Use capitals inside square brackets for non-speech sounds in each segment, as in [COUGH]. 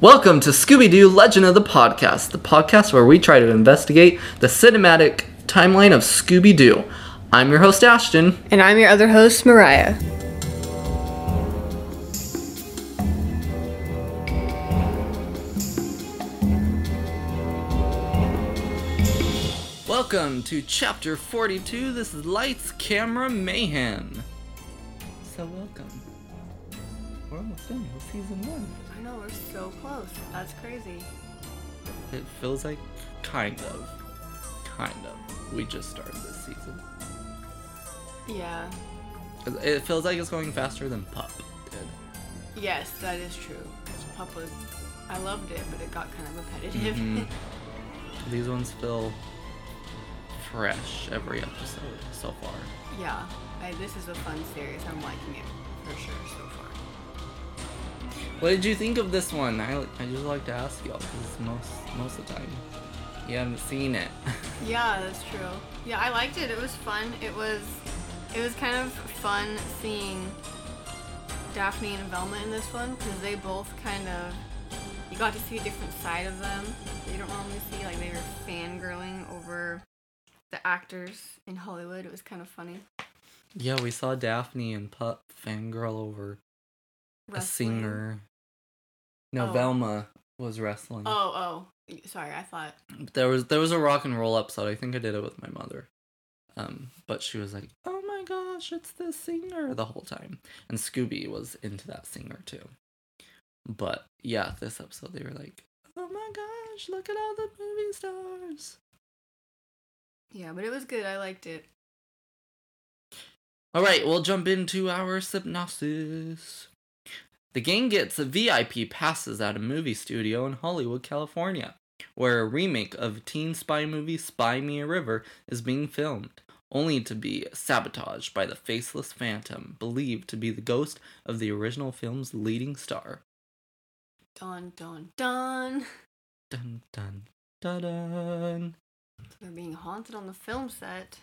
Welcome to Scooby Doo Legend of the Podcast, the podcast where we try to investigate the cinematic timeline of Scooby Doo. I'm your host, Ashton. And I'm your other host, Mariah. Welcome to Chapter 42. This is Lights, Camera, Mayhem. So, welcome. We're almost done with Season 1 know, we're so close. That's crazy. It feels like kind of. Kind of. We just started this season. Yeah. It feels like it's going faster than Pup did. Yes, that is true. Pup was. I loved it, but it got kind of repetitive. Mhm. [LAUGHS] These ones feel fresh every episode so far. yeah. I, this is a fun series. I'm liking it for sure so far. What did you think of this one? I, I just like to ask y'all because most most of the time you haven't seen it. [LAUGHS] Yeah, that's true. Yeah, I liked it. It was fun. It was. It was kind of fun seeing Daphne and Velma in this one because they both kind of. You got to see a different side of them. that You don't normally see. Like they were fangirling over the actors in Hollywood. It was kind of funny. yeah, we saw Daphne and Pup fangirl over a singer. No, Oh. Velma was wrestling. Oh, oh. Sorry, I thought. There was there was a rock and roll episode. I think I did it with my mother. Um, but she was like, "Oh my gosh, it's this singer!" the whole time, and Scooby was into that singer too. But yeah, this episode they were like, "Oh my gosh, look at all the movie stars!" Yeah, but it was good. I liked it. All right, we'll jump into our synopsis. The gang gets VIP passes at a movie studio in Hollywood, California, where a remake of teen spy movie Spy Me a River is being filmed, only to be sabotaged by the faceless phantom, believed to be the ghost of the original film's leading star. Dun dun dun. Dun dun dun dun. They're being haunted on the film set.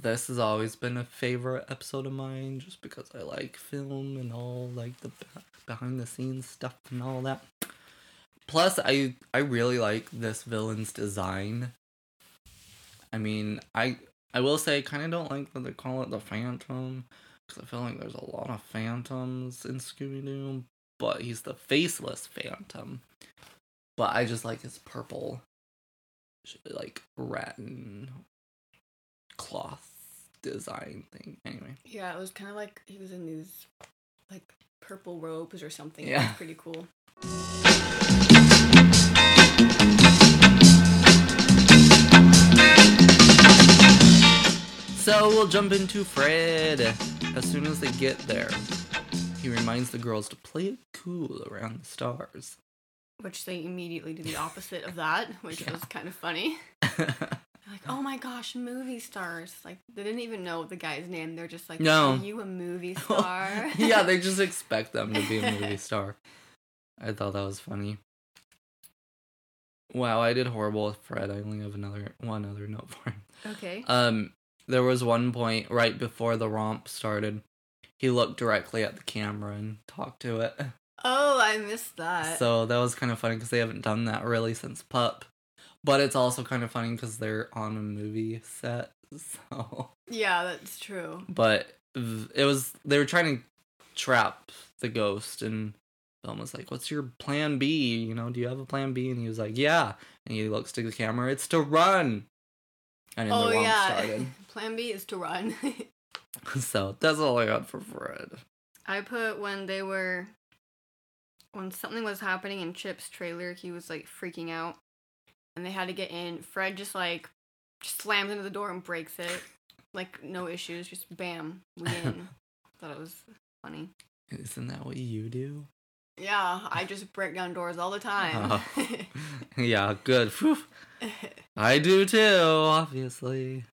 This has always been a favorite episode of mine just because I like film and all like the behind the scenes stuff and all that. Plus I I really like this villain's design. I mean, I I will say I kind of don't like that they call it the Phantom cuz I feel like there's a lot of phantoms in Scooby Doo, but he's the faceless phantom. But I just like his purple like rat and cloth design thing. Anyway, Yeah, it was kind of like he was in these like purple robes or something. Yeah. pretty cool. so we'll jump into Fred as soon as they get there. He reminds the girls to play it cool around the stars. Which they immediately do the [LAUGHS] opposite of that, which Yeah. was kind of funny. [LAUGHS] Oh my gosh, movie stars! Like they didn't even know the guy's name. They're just like, No. are you a movie [LAUGHS] star? [LAUGHS] yeah, they just [LAUGHS] expect them to be a movie star. I thought that was funny. Wow, I did horrible with Fred. I only have another one other note for him. okay. Um, there was one point right before the romp started. He looked directly at the camera and talked to it. Oh, I missed that. So that was kind of funny because they haven't done that really since Pup. But it's also kind of funny because they're on a movie set. [LAUGHS] So, yeah, that's true. but it was they were trying to trap the ghost, and Film was like, "What's your plan B? You know, do you have a plan B?" And he was like, "Yeah." And he looks to the camera. It's to run. And oh the yeah. [LAUGHS] Plan B is to run. [LAUGHS] so that's all I got for Fred. I put when they were when something was happening in Chip's trailer, he was like freaking out and they had to get in. Fred just like just slams into the door and breaks it. Like no issues, just bam, we [LAUGHS] in. Thought it was funny. Isn't that what you do? Yeah, I just break down doors all the time. Oh. [LAUGHS] yeah, good. I do too, obviously.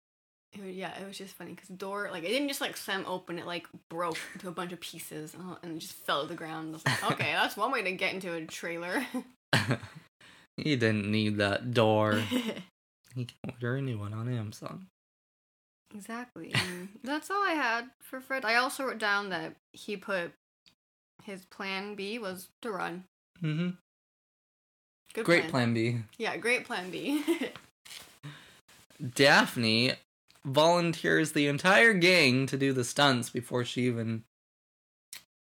It was- yeah, it was just funny because the door, like, it didn't just like slam open; it like broke into a bunch of pieces uh, and it just fell to the ground. Like, [LAUGHS] okay, that's one way to get into a trailer. He didn't need that door. [LAUGHS] He can order a new one on Amazon. Exactly. That's all I had for Fred. I also wrote down that he put his plan B was to run. Mm-hmm. Good Great plan B. Yeah, great plan B. [LAUGHS] Daphne volunteers the entire gang to do the stunts before she even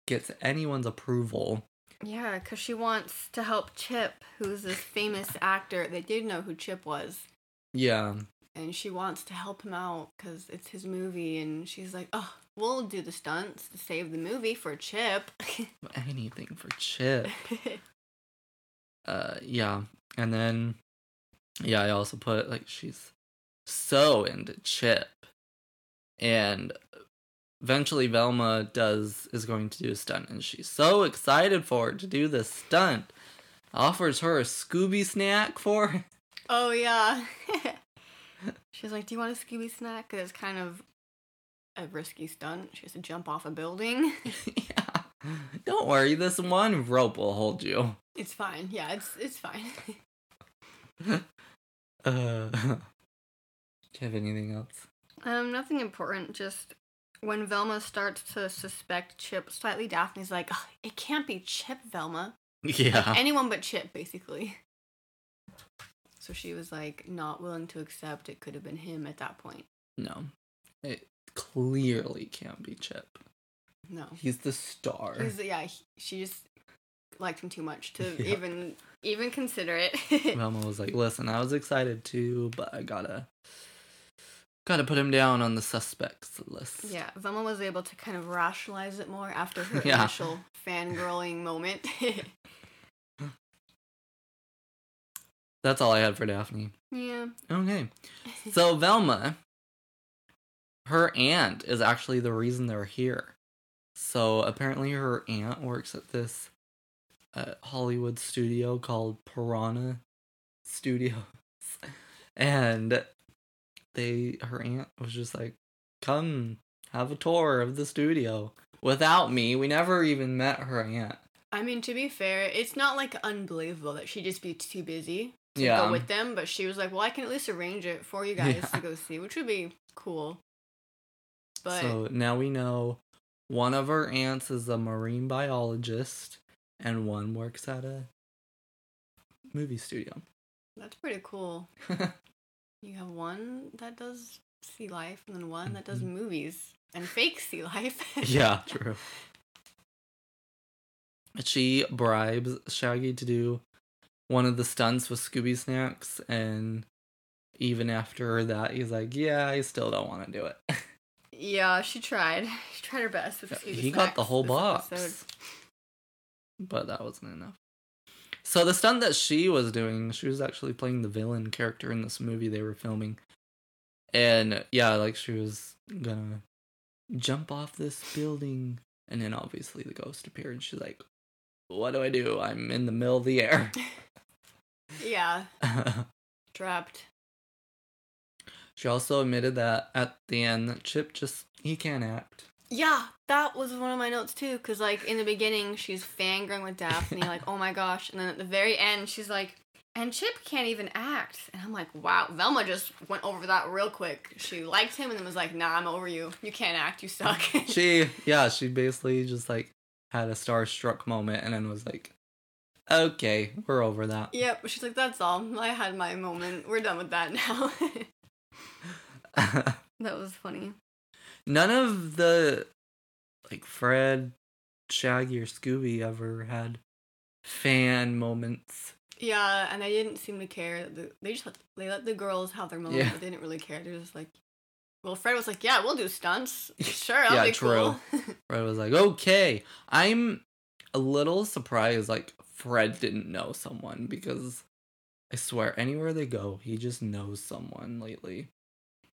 gets anyone's approval. Yeah, because she wants to help Chip, who's this famous actor. They did know who Chip was. Yeah. And she wants to help him out because it's his movie. And she's like, oh, we'll do the stunts to save the movie for Chip. [LAUGHS] Anything for Chip. [LAUGHS] Uh yeah. And then yeah, I also put like she's so into Chip. And eventually Velma does is going to do a stunt and she's so excited for it to do this stunt. Offers her a Scooby snack for it. oh, yeah. [LAUGHS] she's like, do you want a Scooby snack? 'Cause it's kind of a risky stunt. She has to jump off a building. [LAUGHS] [LAUGHS] yeah. Don't worry, this one rope will hold you. it's fine. Yeah, it's it's fine. Uh, do you have anything else? Um, nothing important. Just when Velma starts to suspect Chip slightly, Daphne's like, "Ugh, "It can't be Chip, Velma. Yeah. Anyone but Chip, basically." So she was like not willing to accept it could have been him at that point. No. It clearly can't be Chip. No, He's the star. He's, yeah, he, she just liked him too much to [LAUGHS] Yeah. even even consider it. [LAUGHS] Velma was like, listen, I was excited too, but I gotta gotta put him down on the suspects list. yeah, Velma was able to kind of rationalize it more after her [LAUGHS] Yeah. initial fangirling moment. [LAUGHS] That's all I had for Daphne. yeah. Okay. [LAUGHS] So Velma, her aunt is actually the reason they're here. So apparently her aunt works at this uh, Hollywood studio called Piranha Studios. And they her aunt was just like, "Come have a tour of the studio." Without me, we never even met her aunt. I mean, to be fair, it's not like unbelievable that she'd just be too busy to Yeah. go with them, but she was like, well, I can at least arrange it for you guys Yeah. to go see, which would be cool. But so now we know one of her aunts is a marine biologist and one works at a movie studio. that's pretty cool. [LAUGHS] You have one that does sea life and then one that does Mhm. movies and fake sea life. [LAUGHS] yeah, true. She bribes Shaggy to do one of the stunts with Scooby Snacks, and even after that, he's like, "Yeah, I still don't want to do it." [LAUGHS] Yeah, she tried. She tried her best with Scooby he got the whole box, episode. but that wasn't enough. So the stunt that she was doing, she was actually playing the villain character in this movie they were filming, and yeah, like she was gonna jump off this building, and then obviously the ghost appeared, and she's like, "What do I do? I'm in the middle of the air." Yeah, [LAUGHS] [LAUGHS] [LAUGHS] trapped. she also admitted that at the end that Chip just he can't act. Yeah, that was one of my notes too. Cause like in the beginning, she's fangirling with Daphne, like [LAUGHS] oh my gosh, and then at the very end, she's like, and Chip can't even act, and I'm like, wow, Velma just went over that real quick. She liked him and then was like, nah, I'm over you. You can't act. You suck. [LAUGHS] She yeah, she basically just like had a starstruck moment and then was like, "Okay, we're over that." yep. She's like, that's all. I had my moment. We're done with that now. [LAUGHS] that was funny. None of the like Fred, Shaggy, or Scooby ever had fan moments. Yeah, and they didn't seem to care. They just let, they let the girls have their moment, Yeah. but they didn't really care. They're just like, well, Fred was like, yeah, we'll do stunts. [LAUGHS] Sure, that'll Yeah, be true. cool. [LAUGHS] Fred was like, "Okay." I'm a little surprised like Fred didn't know someone because I swear anywhere they go, he just knows someone lately.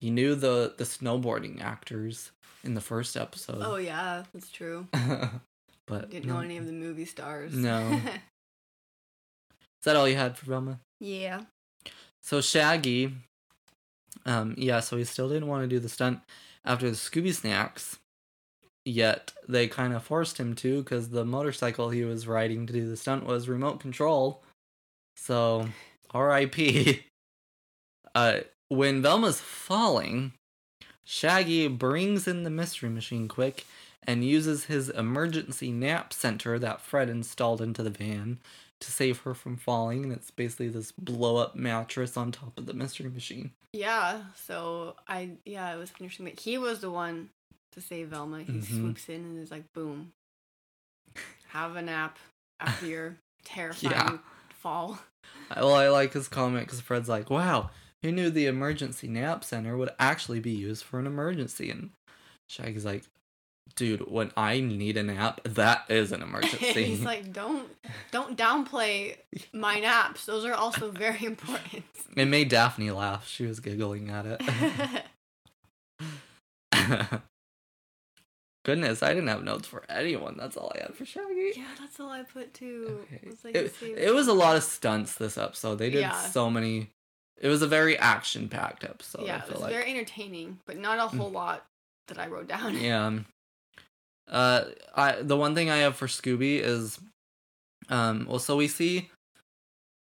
He knew the the snowboarding actors in the first episode. oh yeah, that's true. [LAUGHS] but Didn't no. know any of the movie stars. No. [LAUGHS] Is that all you had for Velma? yeah. So Shaggy, um, yeah, so he still didn't want to do the stunt after the Scooby Snacks. Yet they kind of forced him to because the motorcycle he was riding to do the stunt was remote control. So, R.I.P. [LAUGHS] Uh, when Velma's falling, Shaggy brings in the mystery machine quick and uses his emergency nap center that Fred installed into the van to save her from falling. And it's basically this blow up mattress on top of the mystery machine. Yeah, so I yeah, it was interesting that he was the one to save Velma. He Mhm. swoops in and is like, boom. Have a nap after your [LAUGHS] terrifying Yeah. fall. Well, I like his comment because Fred's like, wow, who knew the emergency nap center would actually be used for an emergency? And Shaggy's like, dude, when I need a nap, that is an [LAUGHS] emergency. He's like, don't don't downplay my naps. Those are also [LAUGHS] very important. it made Daphne laugh. She was giggling at it. [LAUGHS] Goodness, I didn't have notes for anyone. That's all I had for Shaggy. yeah, that's all I put too. Okay. It's like It, it was a lot of stunts this episode. They did Yeah. so many. It was a very action packed episode. yeah, I it was like. very entertaining, but not a whole lot that I wrote down. Yeah. Uh, I the one thing I have for Scooby is, um, well, so we see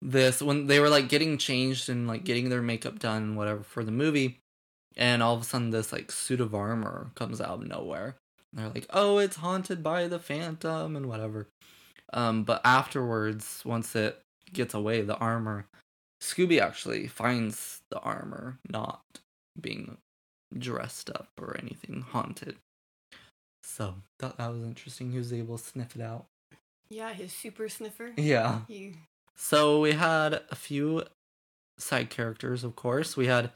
this when they were like getting changed and like getting their makeup done and whatever for the movie, and all of a sudden this like suit of armor comes out of nowhere. And they're like, oh, it's haunted by the phantom and whatever. Um, but afterwards, once it gets away, the armor, Scooby actually finds the armor not being dressed up or anything haunted. So thought that was interesting. He was able to sniff it out. Yeah, his super sniffer. Yeah. He So we had a few side characters, of course. We had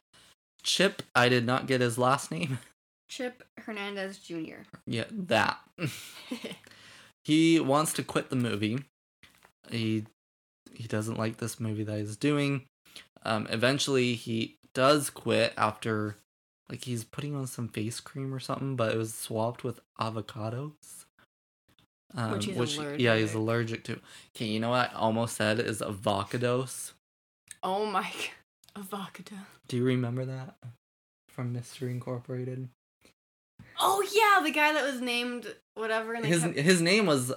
Chip. I did not get his last name. [LAUGHS] Chip Hernandez Jr. Yeah, that. [LAUGHS] he wants to quit the movie. He he doesn't like this movie that he's doing. Um, eventually, he does quit after, like, he's putting on some face cream or something, but it was swapped with avocados. Um, Which he's yeah, he's allergic. to. Okay, you know what I almost said is avocados. oh my [LAUGHS] avocado. Do you remember that from Mystery Incorporated? Oh yeah, the guy that was named whatever His kept- his name was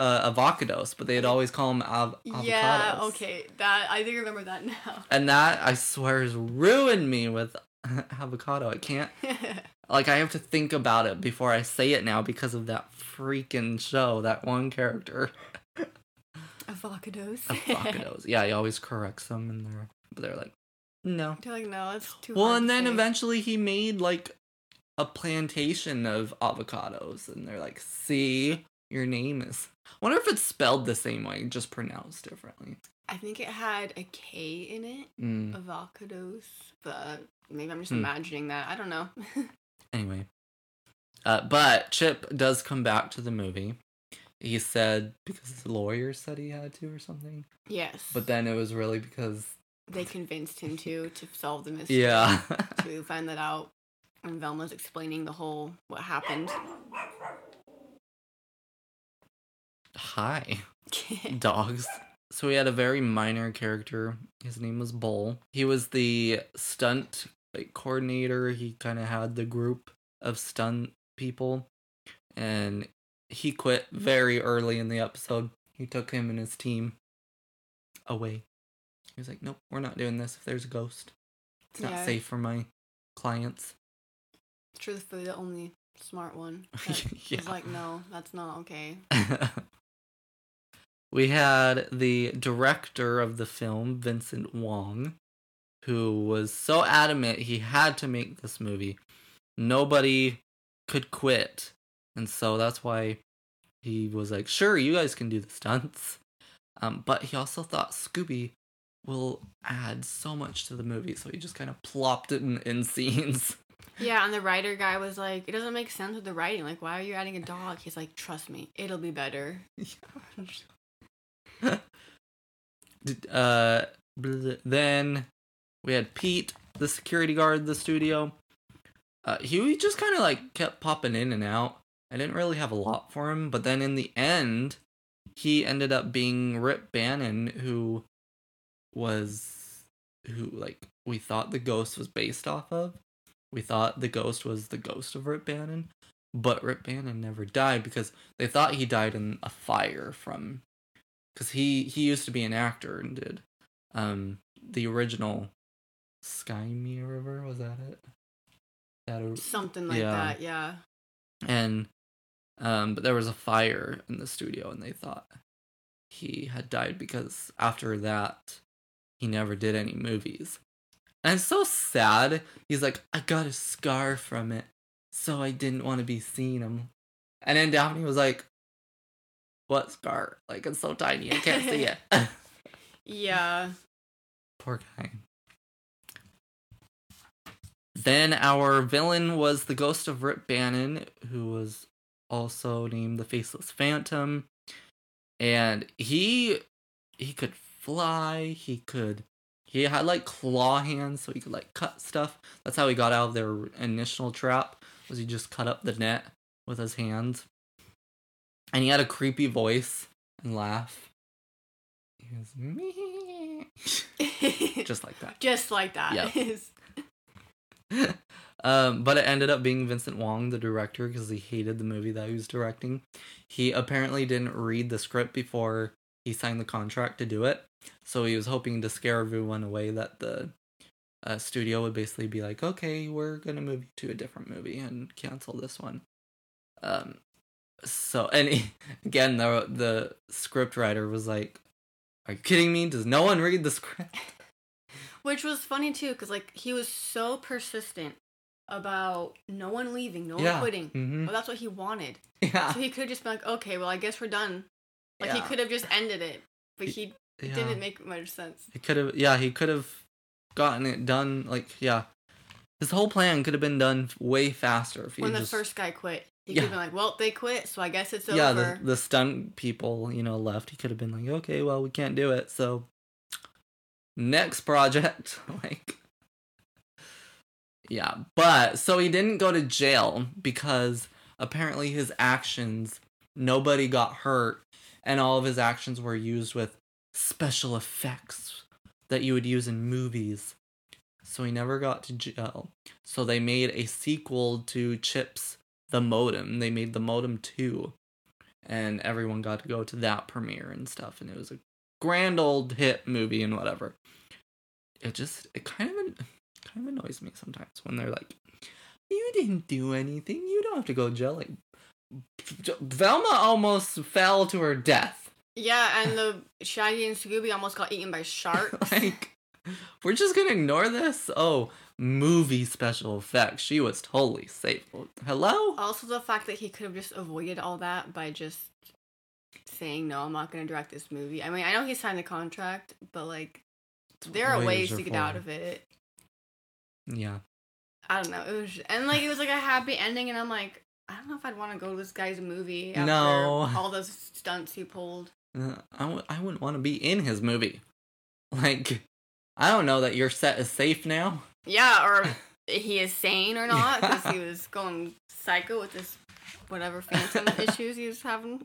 uh, avocados, but they'd always call him av- avocados. Yeah, okay. That I think I remember that now. [LAUGHS] And that I swear has ruined me with [LAUGHS] avocado. I can't [LAUGHS] like I have to think about it before I say it now because of that freaking show, that one character. Avocados. Avocados. yeah, he always corrects them and they're but they're like, no. They're like, no, it's too Well, and to then say." eventually he made like a plantation of avocados, and they're like, "See, your name is." Wonder if it's spelled the same way, just pronounced differently. I think it had a K in it. Mm. Avocados. But maybe I'm just Hmm. imagining that. I don't know. [LAUGHS] Anyway, uh, but Chip does come back to the movie. He said because his lawyer said he had to or something, yes. but then it was really because they convinced him to to solve the mystery. yeah. [LAUGHS] To find that out. And Velma's explaining the whole what happened. Hi. [LAUGHS] dogs. So he had a very minor character. His name was Bull. He was the stunt like coordinator. He kind of had the group of stunt people, and he quit very early in the episode. He took him and his team away. He was like, "Nope, we're not doing this. If there's a ghost, it's not Yeah. safe for my clients." Truthfully, the only smart one. [LAUGHS] Yeah. was like, no, that's not okay. [LAUGHS] we had the director of the film, Vincent Wong, who was so adamant he had to make this movie. Nobody could quit. And so that's why he was like, sure, you guys can do the stunts. Um, but he also thought Scooby will add so much to the movie. So he just kind of plopped it in, in scenes. [LAUGHS] Yeah, and the writer guy was like, it doesn't make sense with the writing. Like, why are you adding a dog? He's like, trust me, it'll be better. [LAUGHS] Did- [LAUGHS] uh, then we had Pete, the security guard the studio. Uh, he just kind of like kept popping in and out. I didn't really have a lot for him, but then in the end, he ended up being Rip Bannon, who was who like we thought the ghost was based off of. We thought the ghost was the ghost of Rip Bannon, but Rip Bannon never died because they thought he died in a fire from because he he used to be an actor and did um the original Sky Me River was that it? That a- Something like Yeah. that, yeah. and Um, but there was a fire in the studio, and they thought he had died because after that, he never did any movies. And it's so sad. He's like, I got a scar from it, so I didn't want to be seen. Him, and then Daphne was like, "What scar? Like it's so tiny, I can't see it." [LAUGHS] Yeah. Poor guy. Then our villain was the ghost of Rip Bannon, who was also named the Faceless Phantom. And he he could fly, he could he had like claw hands so he could like cut stuff. That's how he got out of their initial trap, was he just cut up the net with his hands. And he had a creepy voice and laugh. He was me [LAUGHS] just like that. Just like that. Yep. [LAUGHS] um, but it ended up being Vincent Wong, the director, because he hated the movie that he was directing. He apparently didn't read the script before he signed the contract to do it, so he was hoping to scare everyone away that the uh, studio would basically be like, "Okay, we're gonna move to a different movie and cancel this one." Um, so and he, again, the the script writer was like, "Are you kidding me? Does no one read the script?" [LAUGHS] Which was funny too, because like he was so persistent about no one leaving, no one Yeah. quitting. hmm Well, that's what he wanted. Yeah. So he could have just been like, okay, well, I guess we're done. Like he could have just ended it, but He- he Yeah. didn't make much sense. He could have, yeah, he could have gotten it done. Like, yeah, his whole plan could have been done way faster if he When the just, first guy quit, he Yeah. could have been like, well, they quit, so I guess it's yeah, over. the the stunt people, you know, left. He could have been like, okay, well, we can't do it, so next project, [LAUGHS] like, yeah, but so he didn't go to jail because apparently his actions, nobody got hurt, and all of his actions were used with special effects that you would use in movies. So he never got to jail. So they made a sequel to Chips the Modem. They made the Modem 2. And everyone got to go to that premiere and stuff. And it was a grand old hit movie and whatever. It just, it kind of, kind of annoys me sometimes when they're like, you didn't do anything. You don't have to go to jail. Like, Velma almost fell to her death. yeah, and the Shaggy and Scooby almost got eaten by sharks. [LAUGHS] like, we're just gonna ignore this? Oh, movie special effects. She was totally safe. Hello? also, the fact that he could have just avoided all that by just saying, no, I'm not to direct this movie. I mean, I know he signed the contract, but like, there are ways to get out of it. Yeah. I don't know. It was, and like, it was like a happy ending, and I'm like, I don't know if I'd want to go to this guy's movie after No. all those stunts he pulled. Uh, I w- I wouldn't want to be in his movie. Like, I don't know that your set is safe now. Yeah, or [LAUGHS] he is sane or not because Yeah. he was going psycho with this whatever phantom [LAUGHS] issues he was having.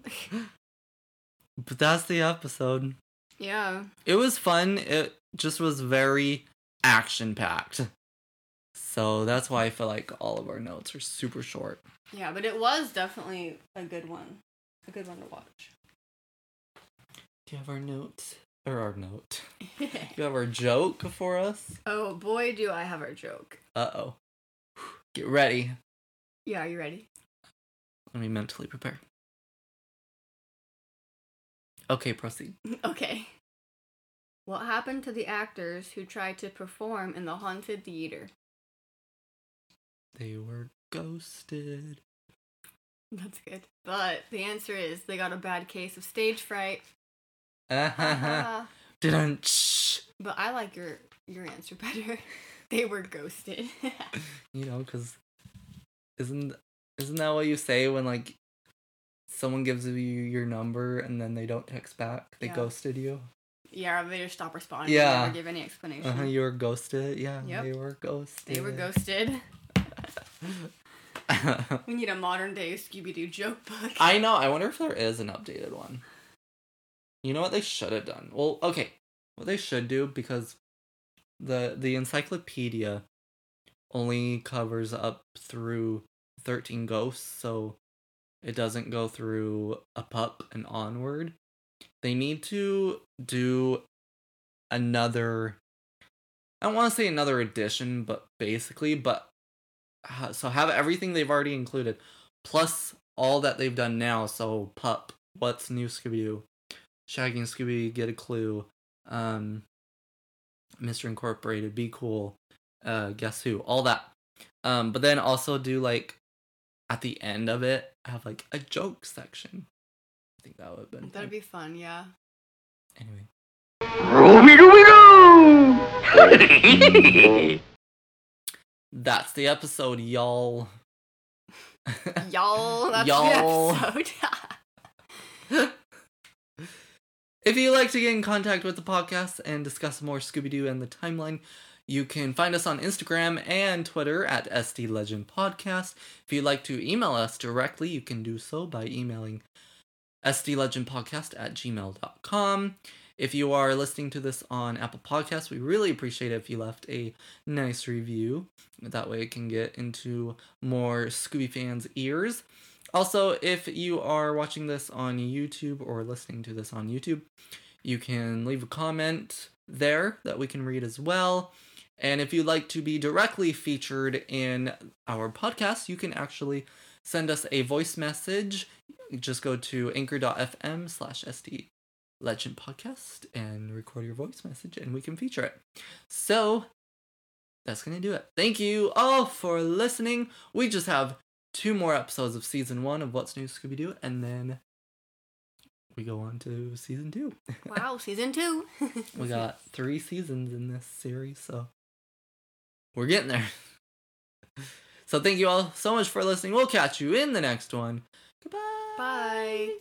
But that's the episode. yeah. It was fun. It just was very action packed. So that's why I feel like all of our notes are super short. Yeah, but it was definitely a good one. A good one to watch. Do you have our note? Or our note? [LAUGHS] You have our joke for us? oh boy, do I have our joke. Uh oh. Get ready. Yeah, are you ready? Let me mentally prepare. Okay, proceed. [LAUGHS] okay. What happened to the actors who tried to perform in the haunted theater? They were ghosted. That's good. But the answer is they got a bad case of stage fright. Uh-huh. [LAUGHS] Didn't. but I like your your answer better. [LAUGHS] they were ghosted. [LAUGHS] You know, because isn't isn't that what you say when like someone gives you your number and then they don't text back? They Yeah. ghosted you. yeah, they just stop responding. Yeah. Never give any explanation. Uh huh. You were ghosted. Yeah. Yep. They were ghosted. They were ghosted. We need a modern day Scooby Doo joke book. I know. I wonder if there is an updated one. You know what they should have done? Well, okay. What they should do because the the encyclopedia only covers up through 13 ghosts, so it doesn't go through a pup and onward. They need to do another I don't want to say another edition, but basically, but so have everything they've already included plus all that they've done now. So Pup, What's New Scooby Doo, Shaggy and Scooby Get a Clue, um, Mystery Incorporated, Be Cool, uh, Guess Who, all that. Um, but then also do like at the end of it have like a joke section. I think that would have been That'd be fun, yeah. anyway. [LAUGHS] That's the episode, y'all. Y'all, that's [LAUGHS] Y'all. the episode. [LAUGHS] If you'd like to get in contact with the podcast and discuss more Scooby Doo and the timeline, you can find us on Instagram and Twitter at SD Legend Podcast. If you'd like to email us directly, you can do so by emailing sdlegendpodcast at gmail.com. If you are listening to this on Apple Podcasts, we really appreciate it if you left a nice review. That way it can get into more Scooby fans' ears. Also, if you are watching this on YouTube or listening to this on YouTube, you can leave a comment there that we can read as well. And if you'd like to be directly featured in our podcast, you can actually send us a voice message. Just go to anchor.fm slash SD Legend Podcast and record your voice message, and we can feature it. So, that's going to do it. Thank you all for listening. We just have two more episodes of season one of What's New Scooby Doo, and then we go on to season two. [LAUGHS] wow, season two. [LAUGHS] we got three seasons in this series, so we're getting there. [LAUGHS] So thank you all so much for listening. We'll catch you in the next one. Goodbye. Bye.